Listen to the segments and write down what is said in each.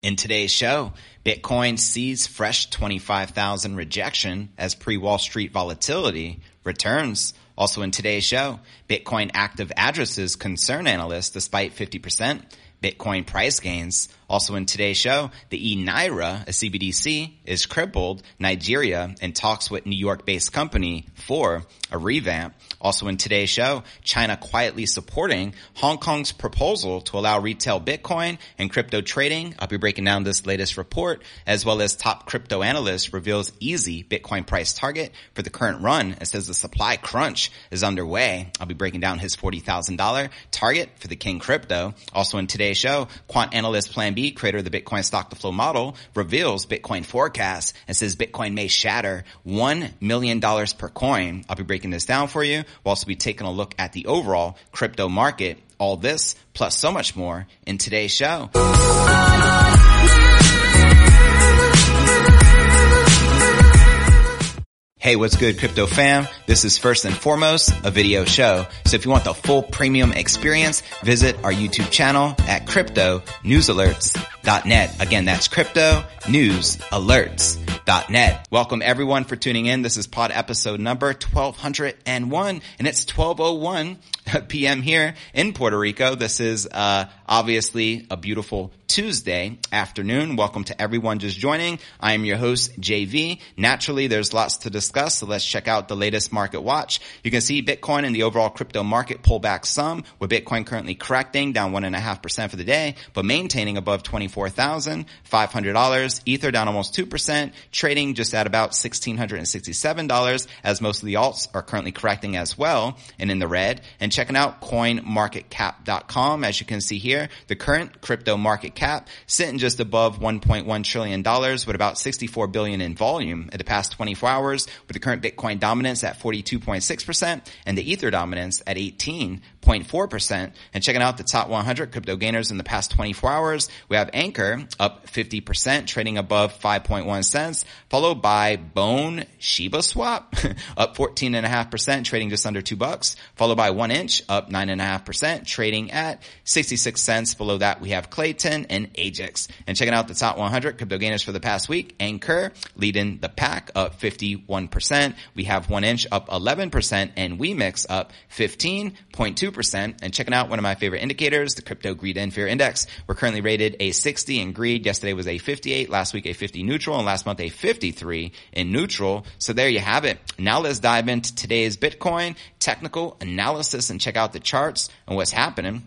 In today's show, Bitcoin sees fresh 25,000 rejection as pre-Wall Street volatility returns. Also in today's show, Bitcoin active addresses concern analysts despite 50%. Bitcoin price gains. Also in today's show, the e-Naira, a CBDC, is crippled Nigeria in talks with New York based company for a revamp. Also in today's show, China quietly supporting Hong Kong's proposal to allow retail Bitcoin and crypto trading. I'll be breaking down this latest report as well as top crypto analyst reveals easy Bitcoin price target for the current run and says the supply crunch is underway. I'll be breaking down his $40,000 target for the King crypto. Also in today's show, quant analyst Plan B, creator of the Bitcoin stock to flow model, reveals Bitcoin forecast and says Bitcoin may shatter $1 million per coin. I'll be breaking this down for you. We'll also be taking a look at the overall crypto market. All this plus so much more in today's show. Hey, what's good, crypto fam? This is first and foremost a video show. So if you want the full premium experience, visit our YouTube channel at crypto cryptonewsalerts.net. Again, that's cryptonewsalerts.net. Welcome everyone for tuning in. This is pod episode number 1201 and it's 1201 p.m. here in Puerto Rico. This is, uh, obviously a beautiful Tuesday afternoon. Welcome to everyone just joining. I am your host, JV. Naturally, there's lots to discuss, so let's check out the latest market watch. You can see Bitcoin and the overall crypto market pull back some, with Bitcoin currently correcting down 1.5% for the day, but maintaining above $24,500. Ether down almost 2%, trading just at about $1,667, as most of the alts are currently correcting as well, and in the red. And checking out coinmarketcap.com, as you can see here, the current crypto market cap sitting just above $1.1 trillion with about 64 billion in volume in the past 24 hours with the current Bitcoin dominance at 42.6% and the Ether dominance at 18.4%. And checking out the top 100 crypto gainers in the past 24 hours, we have Anchor up 50%, trading above 5.1 cents, followed by Bone Shiba Swap up 14.5%, trading just under two bucks, followed by One Inch up 9.5%, trading at 66 cents. Below that, we have Klaytn and Ajax. And checking out the top 100 crypto gainers for the past week, Anchor leading the pack up 51%. We have one inch up 11% and WeMix up 15.2%. And checking out one of my favorite indicators, the crypto greed and fear index. We're currently rated a 60 in greed. Yesterday was a 58. Last week a 50 neutral and last month a 53 in neutral. So there you have it. Now let's dive into today's Bitcoin technical analysis and check out the charts and what's happening.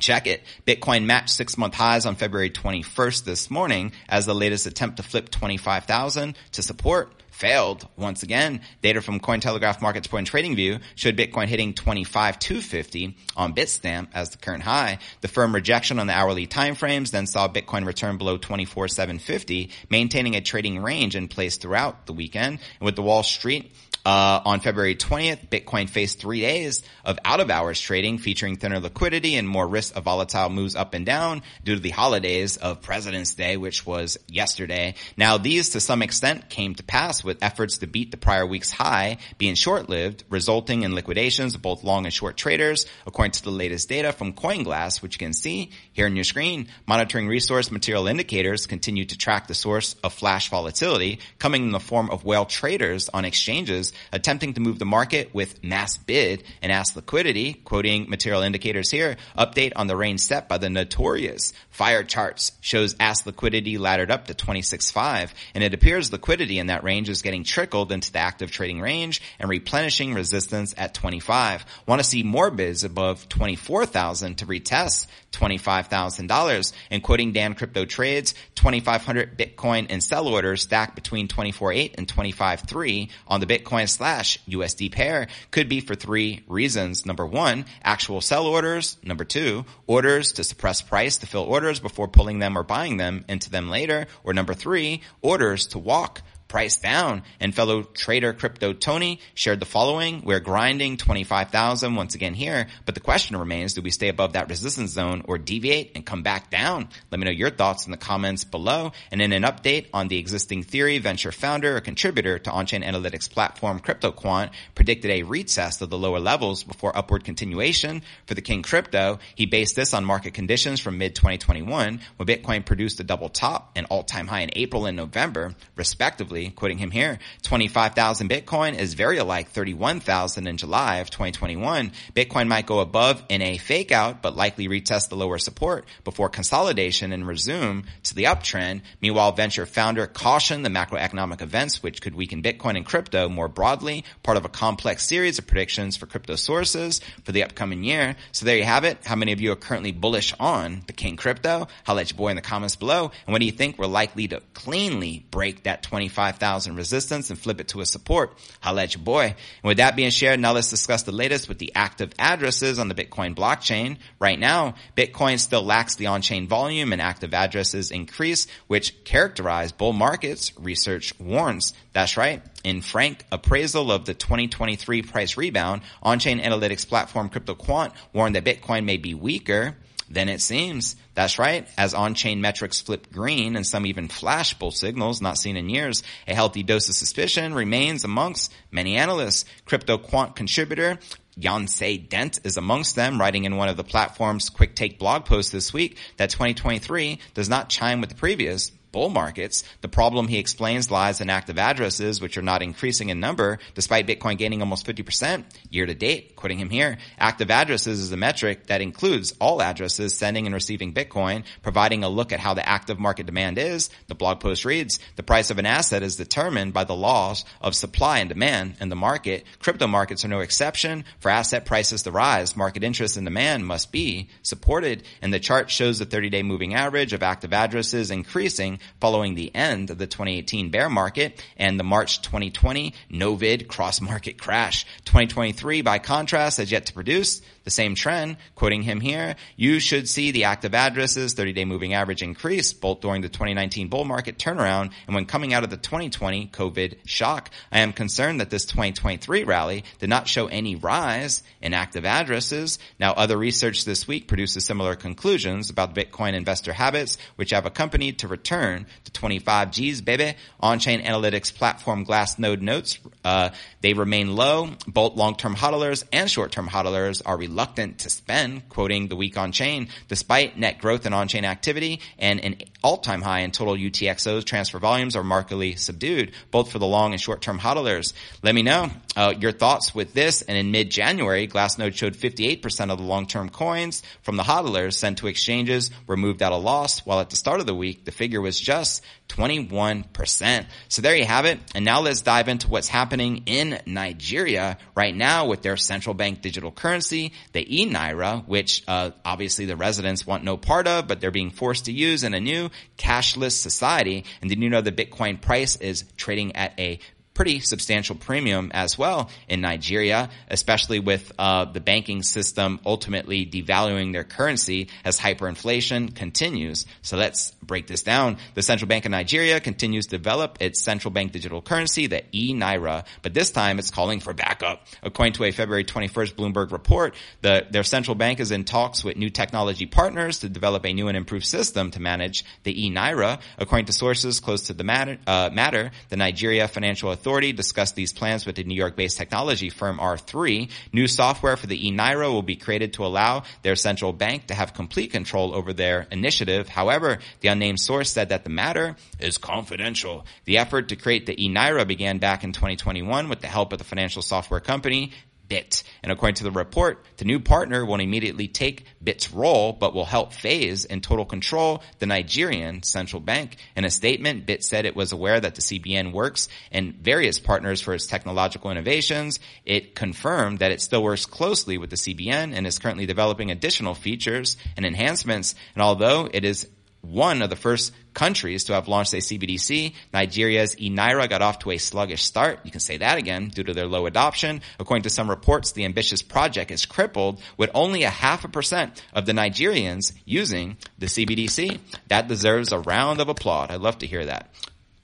Check it. Bitcoin matched six month highs on February 21st this morning as the latest attempt to flip 25,000 to support failed once again. Data from Cointelegraph Markets Point Trading View showed Bitcoin hitting 25,250 on Bitstamp as the current high. The firm rejection on the hourly timeframes then saw Bitcoin return below 24,750, maintaining a trading range in place throughout the weekend. And with the Wall Street uh, on February 20th, Bitcoin faced three days of out of hours trading featuring thinner liquidity and more risk of volatile moves up and down due to the holidays of President's Day, which was yesterday. Now these to some extent came to pass with efforts to beat the prior week's high being short-lived, resulting in liquidations of both long and short traders, according to the latest data from CoinGlass, which you can see here on your screen. Monitoring resource material indicators continue to track the source of flash volatility coming in the form of whale traders on exchanges attempting to move the market with mass bid and ask liquidity, quoting material indicators here, update on the range set by the notorious fire charts shows ask liquidity laddered up to 26.5 and it appears liquidity in that range is getting trickled into the active trading range and replenishing resistance at 25. Want to see more bids above 24,000 to retest $25,000 and quoting Dan Crypto Trades, 2,500 Bitcoin and sell orders stacked between 24.8 and 25.3 on the Bitcoin Bitcoin slash USD pair could be for three reasons. Number one, actual sell orders. Number two, orders to suppress price to fill orders before pulling them or buying them into them later. Or number three, orders to walk price down. And fellow trader crypto Tony shared the following. We're grinding 25,000 once again here, but the question remains, do we stay above that resistance zone or deviate and come back down? Let me know your thoughts in the comments below. And in an update on the existing theory, venture founder or contributor to on-chain analytics platform CryptoQuant predicted a retest of the lower levels before upward continuation for the King Crypto. He based this on market conditions from mid 2021 when Bitcoin produced a double top and all-time high in April and November, respectively quoting him here, 25,000 Bitcoin is very like 31,000 in July of 2021. Bitcoin might go above in a fake out, but likely retest the lower support before consolidation and resume to the uptrend. Meanwhile, venture founder cautioned the macroeconomic events which could weaken Bitcoin and crypto more broadly, part of a complex series of predictions for crypto sources for the upcoming year. So there you have it. How many of you are currently bullish on the King crypto? I'll let you boy in the comments below. And what do you think we're likely to cleanly break that 25 5,000 resistance and flip it to a support. Holla at your boy. And with that being shared, now let's discuss the latest with the active addresses on the Bitcoin blockchain. Right now, Bitcoin still lacks the on-chain volume and active addresses increase, which characterize bull markets, research warns. That's right. In frank appraisal of the 2023 price rebound, on-chain analytics platform CryptoQuant warned that Bitcoin may be weaker than it seems. That's right. As on-chain metrics flip green and some even flash bull signals not seen in years, a healthy dose of suspicion remains amongst many analysts. CryptoQuant contributor Yonsei Dent is amongst them, writing in one of the platform's quick take blog posts this week that 2023 does not chime with the previous bull markets. The problem he explains lies in active addresses, which are not increasing in number despite Bitcoin gaining almost 50% year to date. Quoting him here, active addresses is a metric that includes all addresses sending and receiving Bitcoin, providing a look at how the active market demand is. The blog post reads, the price of an asset is determined by the laws of supply and demand in the market. Crypto markets are no exception. For asset prices to rise, market interest and demand must be supported. And the chart shows the 30 day moving average of active addresses increasing following the end of the 2018 bear market and the March 2020 COVID cross market crash. 2023, by contrast, has yet to produce the same trend. Quoting him here, you should see the active addresses 30 day moving average increase both during the 2019 bull market turnaround and when coming out of the 2020 COVID shock. I am concerned that this 2023 rally did not show any rise in active addresses. Now, other research this week produces similar conclusions about Bitcoin investor habits, which have accompanied to return to 25 G's, baby. On-chain analytics platform Glassnode notes, uh, they remain low. Both long-term hodlers and short-term hodlers are reluctant to spend, quoting the week on chain, despite net growth in on-chain activity and an all-time high in total UTXOs, transfer volumes are markedly subdued, both for the long and short-term hodlers. Let me know uh, your thoughts with this. And in mid-January, Glassnode showed 58% of the long-term coins from the hodlers sent to exchanges were moved at a loss, while at the start of the week, the figure was just 21%. So there you have it. And now let's dive into what's happening in Nigeria right now with their central bank digital currency the e-Naira, which uh, obviously the residents want no part of, but they're being forced to use in a new cashless society. And did you know the Bitcoin price is trading at a pretty substantial premium as well in Nigeria, especially with uh, the banking system ultimately devaluing their currency as hyperinflation continues. So let's break this down. The Central Bank of Nigeria continues to develop its central bank digital currency, the e-Naira, but this time it's calling for backup. According to a February 21st Bloomberg report, the, their central bank is in talks with new technology partners to develop a new and improved system to manage the e-Naira. According to sources close to the matter, uh, matter the Nigeria Financial Authority Authority discussed these plans with the New York-based technology firm R3. New software for the eNaira will be created to allow their central bank to have complete control over their initiative. However, the unnamed source said that the matter is confidential. The effort to create the eNaira began back in 2021 with the help of the financial software company Bitt. And according to the report, the new partner won't immediately take Bitt's role, but will help phase in total control the Nigerian central bank. In a statement, Bitt said it was aware that the CBN works and various partners for its technological innovations. It confirmed that it still works closely with the CBN and is currently developing additional features and enhancements. And although it is one of the first countries to have launched a CBDC. Nigeria's eNaira got off to a sluggish start. You can say that again due to their low adoption. According to some reports, the ambitious project is crippled with only a half a percent of the Nigerians using the CBDC. That deserves a round of applause. I'd love to hear that.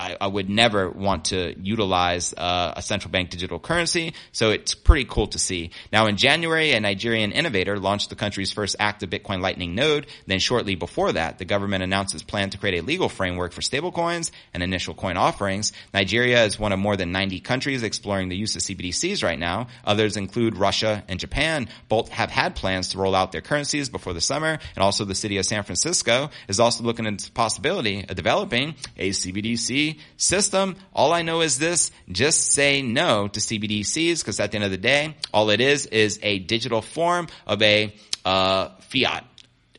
I, I, would never want to utilize uh, a central bank digital currency. So it's pretty cool to see. Now in January, a Nigerian innovator launched the country's first active Bitcoin Lightning node. Then shortly before that, the government announced its plan to create a legal framework for stablecoins and initial coin offerings. Nigeria is one of more than 90 countries exploring the use of CBDCs right now. Others include Russia and Japan. Both have had plans to roll out their currencies before the summer. And also the city of San Francisco is also looking into the possibility of developing a CBDC system. All I know is this, just say no to CBDCs because at the end of the day, all it is is a digital form of a uh, fiat.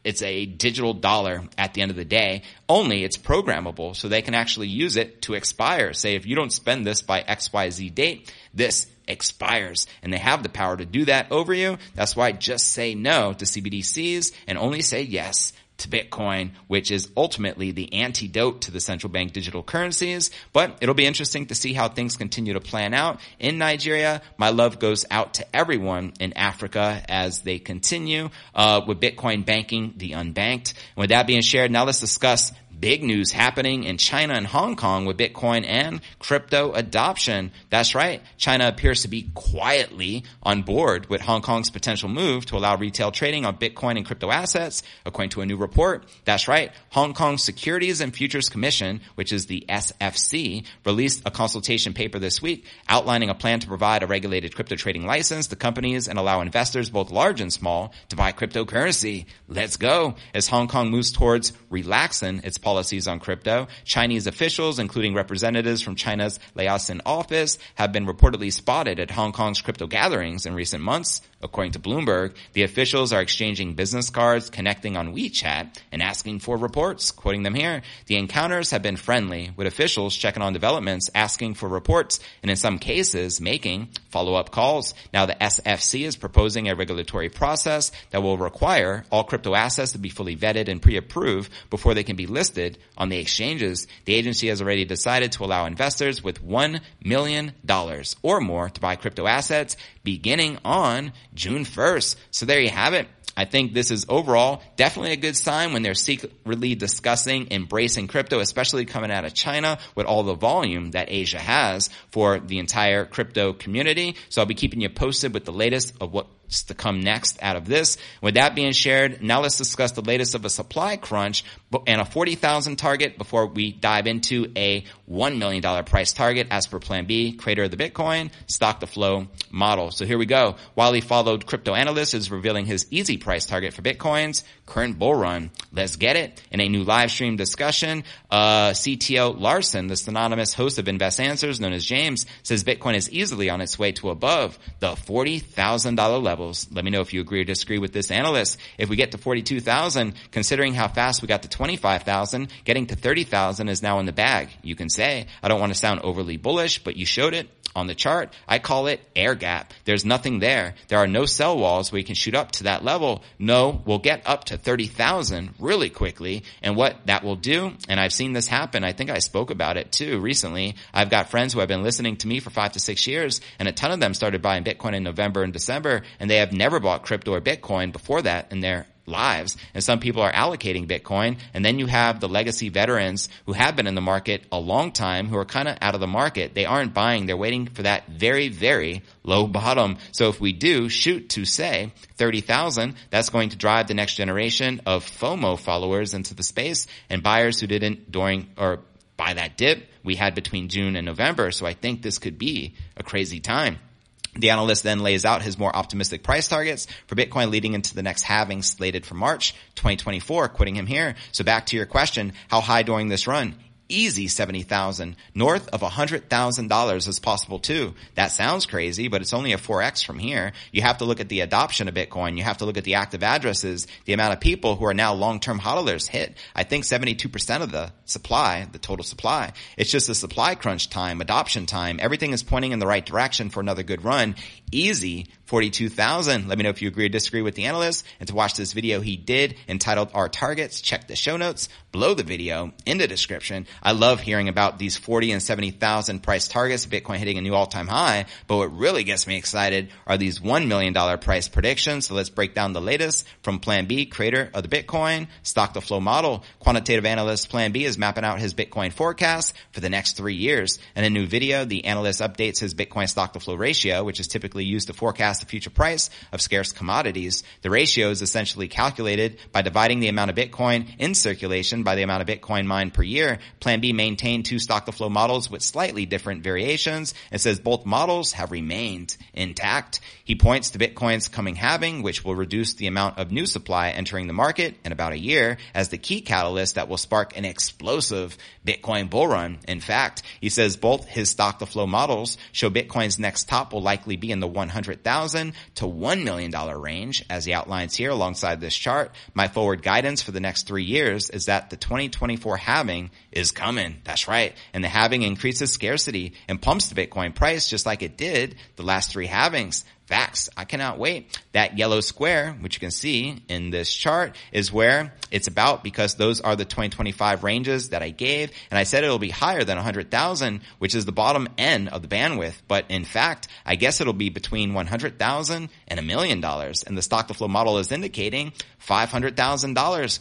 It's a digital dollar at the end of the day. Only it's programmable so they can actually use it to expire. Say if you don't spend this by XYZ date, this expires and they have the power to do that over you. That's why just say no to CBDCs and only say yes to Bitcoin, which is ultimately the antidote to the central bank digital currencies. But it'll be interesting to see how things continue to plan out in Nigeria. My love goes out to everyone in Africa as they continue uh, with Bitcoin banking the unbanked. And with that being shared, now let's discuss big news happening in China and Hong Kong with Bitcoin and crypto adoption. That's right. China appears to be quietly on board with Hong Kong's potential move to allow retail trading on Bitcoin and crypto assets. According to a new report, that's right. Hong Kong Securities and Futures Commission, which is the SFC, released a consultation paper this week outlining a plan to provide a regulated crypto trading license to companies and allow investors, both large and small, to buy cryptocurrency. Let's go. As Hong Kong moves towards relaxing its policy policies on crypto. Chinese officials, including representatives from China's Liaison office, have been reportedly spotted at Hong Kong's crypto gatherings in recent months. According to Bloomberg, the officials are exchanging business cards, connecting on WeChat, and asking for reports. Quoting them here, the encounters have been friendly, with officials checking on developments, asking for reports, and in some cases, making follow-up calls. Now the SFC is proposing a regulatory process that will require all crypto assets to be fully vetted and pre-approved before they can be listed on the exchanges. The agency has already decided to allow investors with $1 million or more to buy crypto assets beginning on June 1st. So there you have it. I think this is overall definitely a good sign when they're secretly discussing embracing crypto, especially coming out of China with all the volume that Asia has for the entire crypto community. So I'll be keeping you posted with the latest of what to come next out of this. With that being shared, now let's discuss the latest of a supply crunch and a 40,000 target before we dive into a $1 million price target as per plan B, creator of the Bitcoin, stock to flow model. So here we go. While he followed crypto analyst is revealing his easy price target for Bitcoins, current bull run. Let's get it. In a new live stream discussion, uh, CTO Larsson, the synonymous host of Invest Answers known as James, says Bitcoin is easily on its way to above the $40,000 levels. Let me know if you agree or disagree with this analyst. If we get to 42,000, considering how fast we got to 25,000, getting to 30,000 is now in the bag. You can say, I don't want to sound overly bullish, but you showed it on the chart. I call it air gap. There's nothing there. There are no cell walls where you can shoot up to that level. No, we'll get up to 30,000 really quickly. And what that will do, and I've seen this happen, I think I spoke about it too recently. I've got friends who have been listening to me for five to six years, and a ton of them started buying Bitcoin in November and December, and they have never bought crypto or Bitcoin before that in their lives. And some people are allocating Bitcoin. And then you have the legacy veterans who have been in the market a long time who are kind of out of the market. They aren't buying. They're waiting for that very, very low bottom. So if we do shoot to say 30,000, that's going to drive the next generation of FOMO followers into the space and buyers who didn't during or buy that dip we had between June and November. So I think this could be a crazy time. The analyst then lays out his more optimistic price targets for Bitcoin leading into the next halving slated for March 2024, quitting him here. So back to your question, how high during this run? Easy 70,000. North of $100,000 is possible too. That sounds crazy, but it's only a 4x from here. You have to look at the adoption of Bitcoin. You have to look at the active addresses, the amount of people who are now long-term hodlers hit. I think 72% of the supply, the total supply. It's just a supply crunch time, adoption time. Everything is pointing in the right direction for another good run. Easy 42,000. Let me know if you agree or disagree with the analyst. And to watch this video he did entitled Our Targets, check the show notes below the video in the description. I love hearing about these 40 and 70,000 price targets, Bitcoin hitting a new all-time high. But what really gets me excited are these $1 million price predictions. So let's break down the latest from Plan B, creator of the Bitcoin stock to flow model. Quantitative analyst Plan B is mapping out his Bitcoin forecast for the next three years. In a new video, the analyst updates his Bitcoin stock to flow ratio, which is typically used to forecast the future price of scarce commodities. The ratio is essentially calculated by dividing the amount of Bitcoin in circulation by the amount of Bitcoin mined per year. Plan B maintained two stock to flow models with slightly different variations. It says both models have remained intact. He points to Bitcoin's coming halving, which will reduce the amount of new supply entering the market in about a year as the key catalyst that will spark an explosive Bitcoin bull run. In fact, he says both his stock to flow models show Bitcoin's next top will likely be in the 100,000 to $1 million range as he outlines here alongside this chart. My forward guidance for the next three years is that the 2024 halving is coming. That's right. And the halving increases scarcity and pumps the Bitcoin price just like it did the last three halvings. Facts. I cannot wait. That yellow square, which you can see in this chart, is where it's about because those are the 2025 ranges that I gave. And I said it'll be higher than 100,000, which is the bottom end of the bandwidth. But in fact, I guess it'll be between 100,000 and a million dollars. And the stock to flow model is indicating $500,000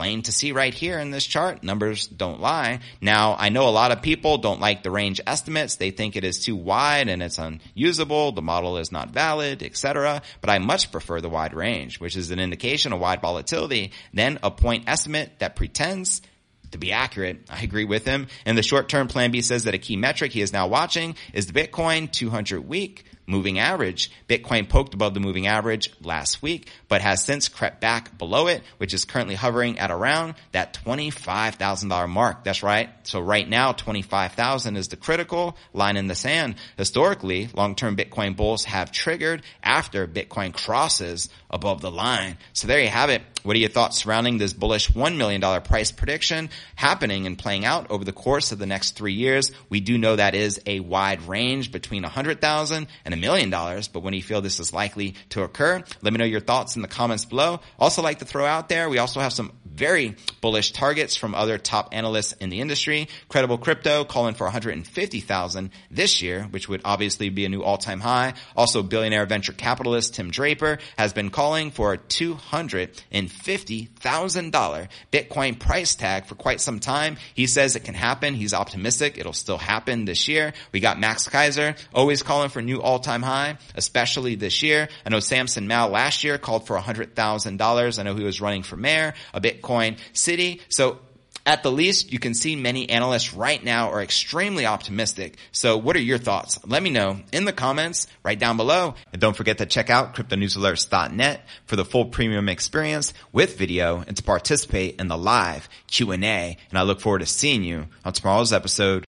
plain to see right here in this chart. Numbers don't lie. Now, I know a lot of people don't like the range estimates. They think it is too wide and it's unusable. The model is not valid, etc. But I much prefer the wide range, which is an indication of wide volatility than a point estimate that pretends to be accurate. I agree with him. And the short term plan B says that a key metric he is now watching is the Bitcoin 200 week moving average. Bitcoin poked above the moving average last week, but has since crept back below it, which is currently hovering at around that $25,000 mark. That's right. So right now, 25,000 is the critical line in the sand. Historically, long-term Bitcoin bulls have triggered after Bitcoin crosses above the line. So there you have it. What are your thoughts surrounding this bullish $1 million price prediction happening and playing out over the course of the next three years? We do know that is a wide range between 100,000 and a million dollars, but when you feel this is likely to occur, let me know your thoughts in the comments below. Also like to throw out there, we also have some very bullish targets from other top analysts in the industry. Credible Crypto calling for 150,000 this year, which would obviously be a new all-time high. Also billionaire venture capitalist Tim Draper has been calling for a $250,000 Bitcoin price tag for quite some time. He says it can happen. He's optimistic. It'll still happen this year. We got Max Keiser always calling for new all-time high, especially this year. I know Samson Mow last year called for $100,000. I know he was running for mayor, a Bitcoin city. So at the least, you can see many analysts right now are extremely optimistic. So what are your thoughts? Let me know in the comments right down below. And don't forget to check out cryptonewsalerts.net for the full premium experience with video and to participate in the live Q&A. And I look forward to seeing you on tomorrow's episode